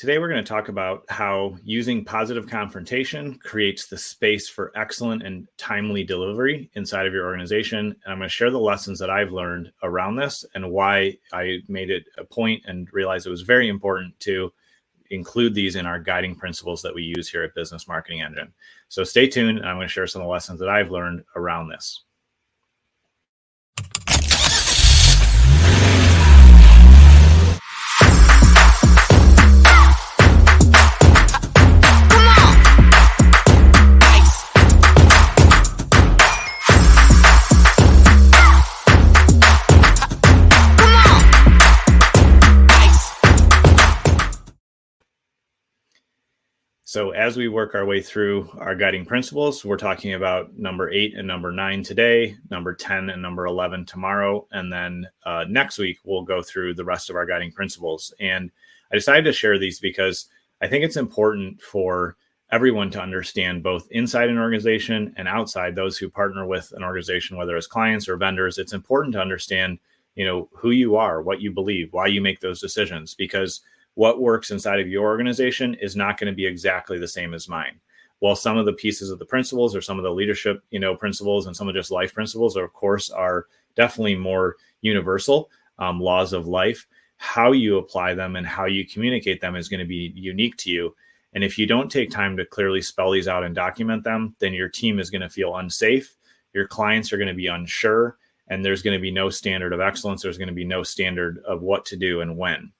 Today, we're going to talk about how using positive confrontation creates the space for excellent and timely delivery inside of your organization. And I'm going to share the lessons that I've learned around this and why I made it a point and realized it was very important to include these in our guiding principles that we use here at Business Marketing Engine. So stay tuned, and I'm going to share some of the lessons that I've learned around this. So, as we work our way through our guiding principles, we're talking about number eight and number nine today, number 10 and number 11 tomorrow. And then uh, next week, we'll go through the rest of our guiding principles. And I decided to share these because I think it's important for everyone to understand both inside an organization and outside those who partner with an organization, whether as clients or vendors. It's important to understand, you know, who you are, what you believe, why you make those decisions, because what works inside of your organization is not going to be exactly the same as mine. While some of the pieces of the principles or some of the leadership, you know, principles and some of just life principles, are, of course, are definitely more universal um, laws of life. How you apply them and how you communicate them is going to be unique to you. And if you don't take time to clearly spell these out and document them, then your team is going to feel unsafe. Your clients are going to be unsure, and there's going to be no standard of excellence. There's going to be no standard of what to do and when.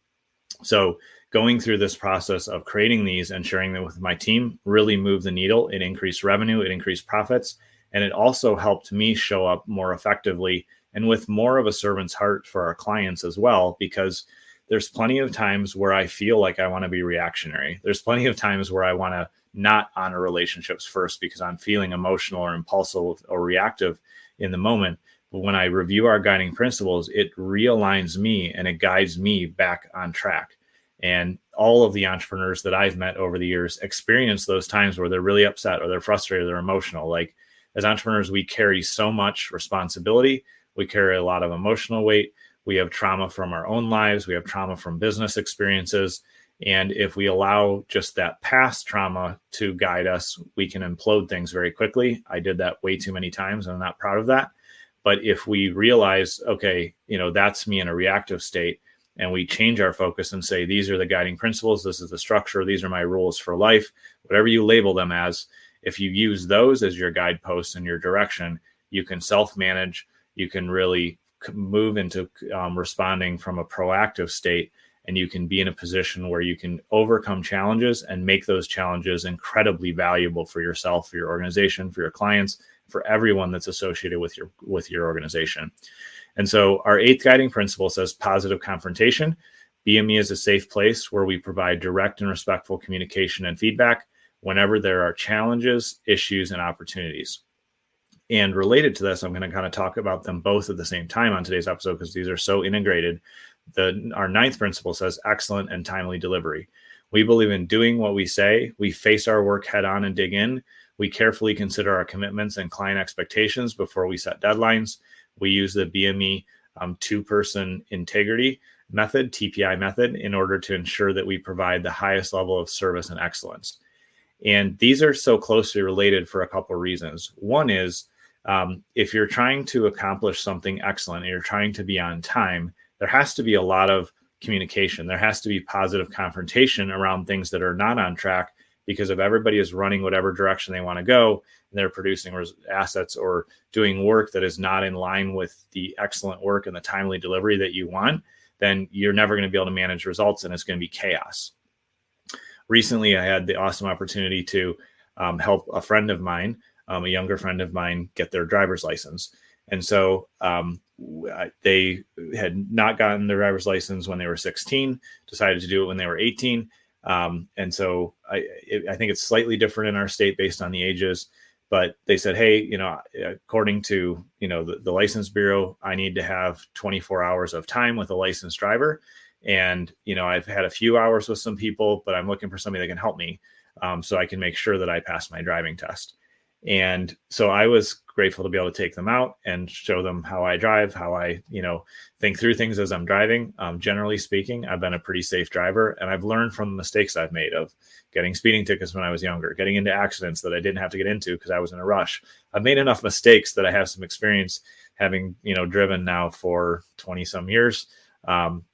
So going through this process of creating these and sharing them with my team really moved the needle. It increased revenue, it increased profits, and it also helped me show up more effectively and with more of a servant's heart for our clients as well, because there's plenty of times where I feel like I want to be reactionary. There's plenty of times where I want to not honor relationships first because I'm feeling emotional or impulsive or reactive in the moment. But when I review our guiding principles, it realigns me and it guides me back on track. And all of the entrepreneurs that I've met over the years experience those times where they're really upset or they're frustrated, or emotional. Like as entrepreneurs, we carry so much responsibility, we carry a lot of emotional weight. We have trauma from our own lives, we have trauma from business experiences. And if we allow just that past trauma to guide us, we can implode things very quickly. I did that way too many times. And I'm not proud of that. But if we realize, okay, you know, that's me in a reactive state, and we change our focus and say, these are the guiding principles, this is the structure, these are my rules for life, whatever you label them as, if you use those as your guideposts and your direction, you can self manage, you can really move into um, responding from a proactive state and you can be in a position where you can overcome challenges and make those challenges incredibly valuable for yourself for your organization for your clients for everyone that's associated with your with your organization. And so our eighth guiding principle says positive confrontation. BME is a safe place where we provide direct and respectful communication and feedback whenever there are challenges, issues, and opportunities. And related to this, I'm going to kind of talk about them both at the same time on today's episode because these are so integrated. The our ninth principle says excellent and timely delivery. We believe in doing what we say. We face our work head on and dig in. We carefully consider our commitments and client expectations before we set deadlines. We use the BME um, two person integrity method, TPI method, in order to ensure that we provide the highest level of service and excellence. And these are so closely related for a couple of reasons. One is um, if you're trying to accomplish something excellent and you're trying to be on time, there has to be a lot of communication. There has to be positive confrontation around things that are not on track because if everybody is running whatever direction they want to go and they're producing res- assets or doing work that is not in line with the excellent work and the timely delivery that you want, then you're never going to be able to manage results and it's going to be chaos. Recently, I had the awesome opportunity to um, help a friend of mine, um, a younger friend of mine, get their driver's license. And so um, they had not gotten their driver's license when they were 16, decided to do it when they were 18 um, and so I, I think it's slightly different in our state based on the ages. But they said, hey, you know, according to you know the, the license bureau, I need to have 24 hours of time with a licensed driver. And you know, I've had a few hours with some people, but I'm looking for somebody that can help me um, so I can make sure that I pass my driving test. And so I was grateful to be able to take them out and show them how I drive, how I, you know, think through things as I'm driving. Um, generally speaking, I've been a pretty safe driver and I've learned from the mistakes I've made of getting speeding tickets when I was younger, getting into accidents that I didn't have to get into because I was in a rush. I've made enough mistakes that I have some experience having, you know, driven now for 20 some years. Um,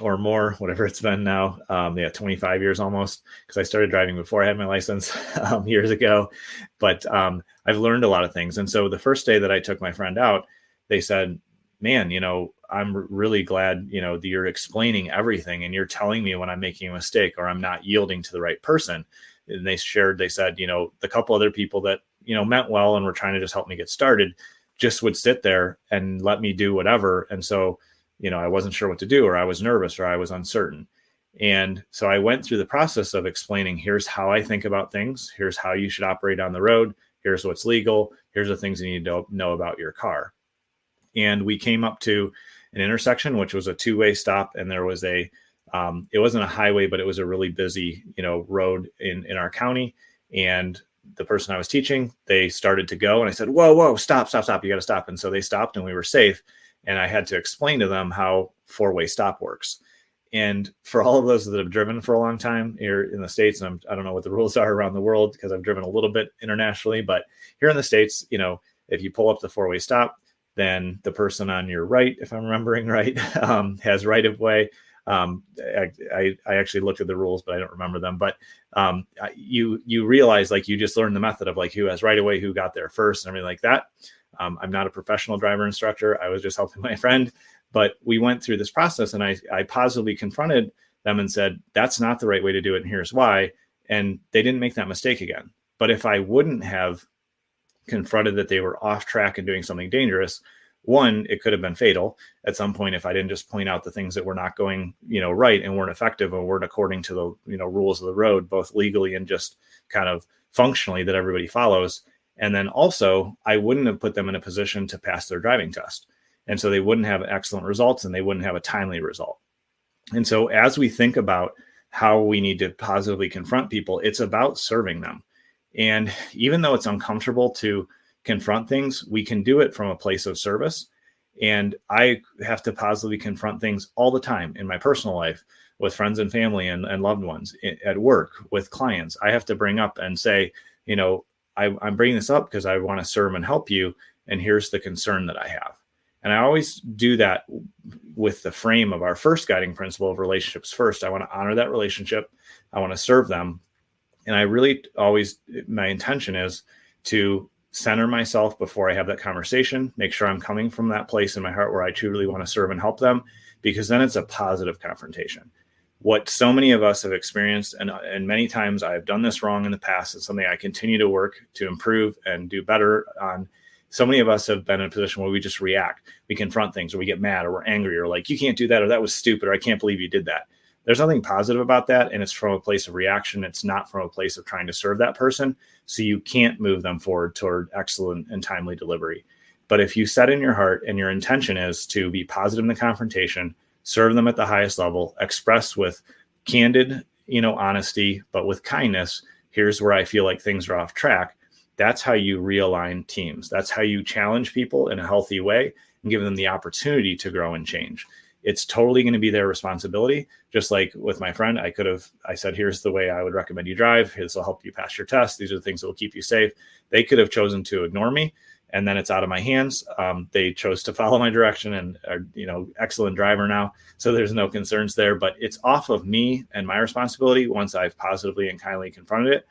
or more, whatever it's been now. Um, yeah, 25 years almost, because I started driving before I had my license um, years ago. But um, I've learned a lot of things. And so the first day that I took my friend out, they said, Man, you know, I'm really glad, you know, that you're explaining everything and you're telling me when I'm making a mistake or I'm not yielding to the right person. And they shared, they said, you know, the couple other people that, you know, meant well and were trying to just help me get started just would sit there and let me do whatever. And so, you know, I wasn't sure what to do, or I was nervous, or I was uncertain. And so I went through the process of explaining here's how I think about things, here's how you should operate on the road, here's what's legal, here's the things you need to know about your car. And we came up to an intersection, which was a two way stop, and there was a um, it wasn't a highway, but it was a really busy, you know, road in in our county. And the person I was teaching, they started to go, and I said, "Whoa, whoa, stop, stop, stop! You got to stop!" And so they stopped, and we were safe and I had to explain to them how four way stop works. And for all of those that have driven for a long time here in the States, and I'm, I do not know what the rules are around the world because I've driven a little bit internationally, but here in the States, you know, if you pull up the four way stop, then the person on your right, if I'm remembering right, um, has right of way. Um, I, I, I, actually looked at the rules, but I don't remember them. But um, you you realize like you just learned the method of like who has right away, who got there first, and everything like that. Um, I'm not a professional driver instructor. I was just helping my friend. But we went through this process and I, I positively confronted them and said, that's not the right way to do it. And here's why. And they didn't make that mistake again. But if I wouldn't have confronted that they were off track and doing something dangerous, one, it could have been fatal at some point if I didn't just point out the things that were not going, you know, right and weren't effective and weren't according to the, you know, rules of the road, both legally and just kind of functionally that everybody follows. And then also, I wouldn't have put them in a position to pass their driving test. And so they wouldn't have excellent results and they wouldn't have a timely result. And so, as we think about how we need to positively confront people, it's about serving them. And even though it's uncomfortable to confront things, we can do it from a place of service. And I have to positively confront things all the time in my personal life with friends and family and, and loved ones at work with clients. I have to bring up and say, you know, I, I'm bringing this up because I want to serve and help you. And here's the concern that I have. And I always do that with the frame of our first guiding principle of relationships first. I want to honor that relationship, I want to serve them. And I really always, my intention is to center myself before I have that conversation, make sure I'm coming from that place in my heart where I truly want to serve and help them, because then it's a positive confrontation what so many of us have experienced and, and many times i've done this wrong in the past it's something i continue to work to improve and do better on so many of us have been in a position where we just react. We confront things or we get mad or we're angry or like you can't do that or that was stupid or i can't believe you did that. There's nothing positive about that and it's from a place of reaction. It's not from a place of trying to serve that person. So you can't move them forward toward excellent and timely delivery. But if you set in your heart and your intention is to be positive in the confrontation serve them at the highest level, express with candid, you know, honesty, but with kindness. Here's where I feel like things are off track. That's how you realign teams. That's how you challenge people in a healthy way and give them the opportunity to grow and change. It's totally going to be their responsibility. Just like with my friend, I could have, I said, here's the way I would recommend you drive. This will help you pass your test. These are the things that will keep you safe. They could have chosen to ignore me and then it's out of my hands. Um, they chose to follow my direction and are, you know, excellent driver now. So there's no concerns there, but it's off of me and my responsibility once I've positively and kindly confronted it.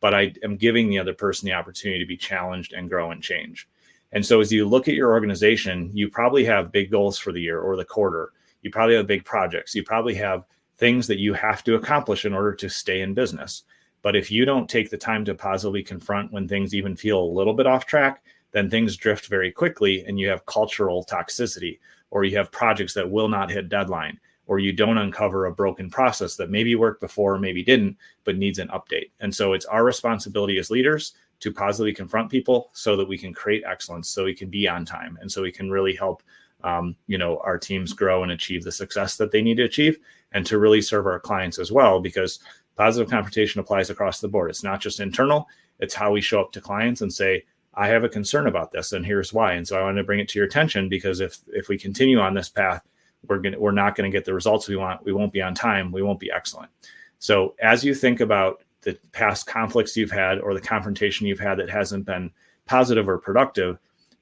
But I am giving the other person the opportunity to be challenged and grow and change. And so as you look at your organization, you probably have big goals for the year or the quarter. You probably have big projects. You probably have things that you have to accomplish in order to stay in business. But if you don't take the time to positively confront when things even feel a little bit off track, then things drift very quickly and you have cultural toxicity or you have projects that will not hit deadline or you don't uncover a broken process that maybe worked before maybe didn't but needs an update. And so it's our responsibility as leaders to positively confront people so that we can create excellence so we can be on time and so we can really help um, you know our teams grow and achieve the success that they need to achieve and to really serve our clients as well because positive confrontation applies across the board. It's not just internal. It's how we show up to clients and say, I have a concern about this, and here's why. And so I want to bring it to your attention because if if we continue on this path, we're gonna we're not going to get the results we want. We won't be on time. We won't be excellent. So as you think about the past conflicts you've had or the confrontation you've had that hasn't been positive or productive,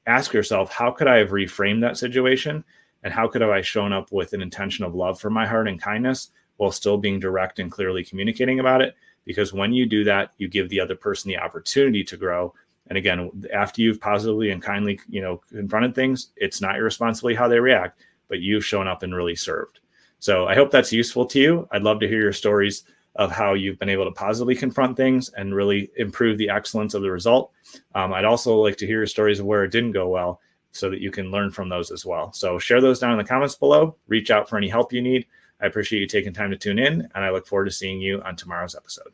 ask yourself, how could I have reframed that situation? And how could have I shown up with an intention of love for my heart and kindness while still being direct and clearly communicating about it? Because when you do that, you give the other person the opportunity to grow. And again, after you've positively and kindly, you know, confronted things, it's not your responsibility how they react, but you've shown up and really served. So I hope that's useful to you. I'd love to hear your stories of how you've been able to positively confront things and really improve the excellence of the result. Um, I'd also like to hear your stories of where it didn't go well so that you can learn from those as well. So share those down in the comments below. Reach out for any help you need. I appreciate you taking time to tune in, and I look forward to seeing you on tomorrow's episode.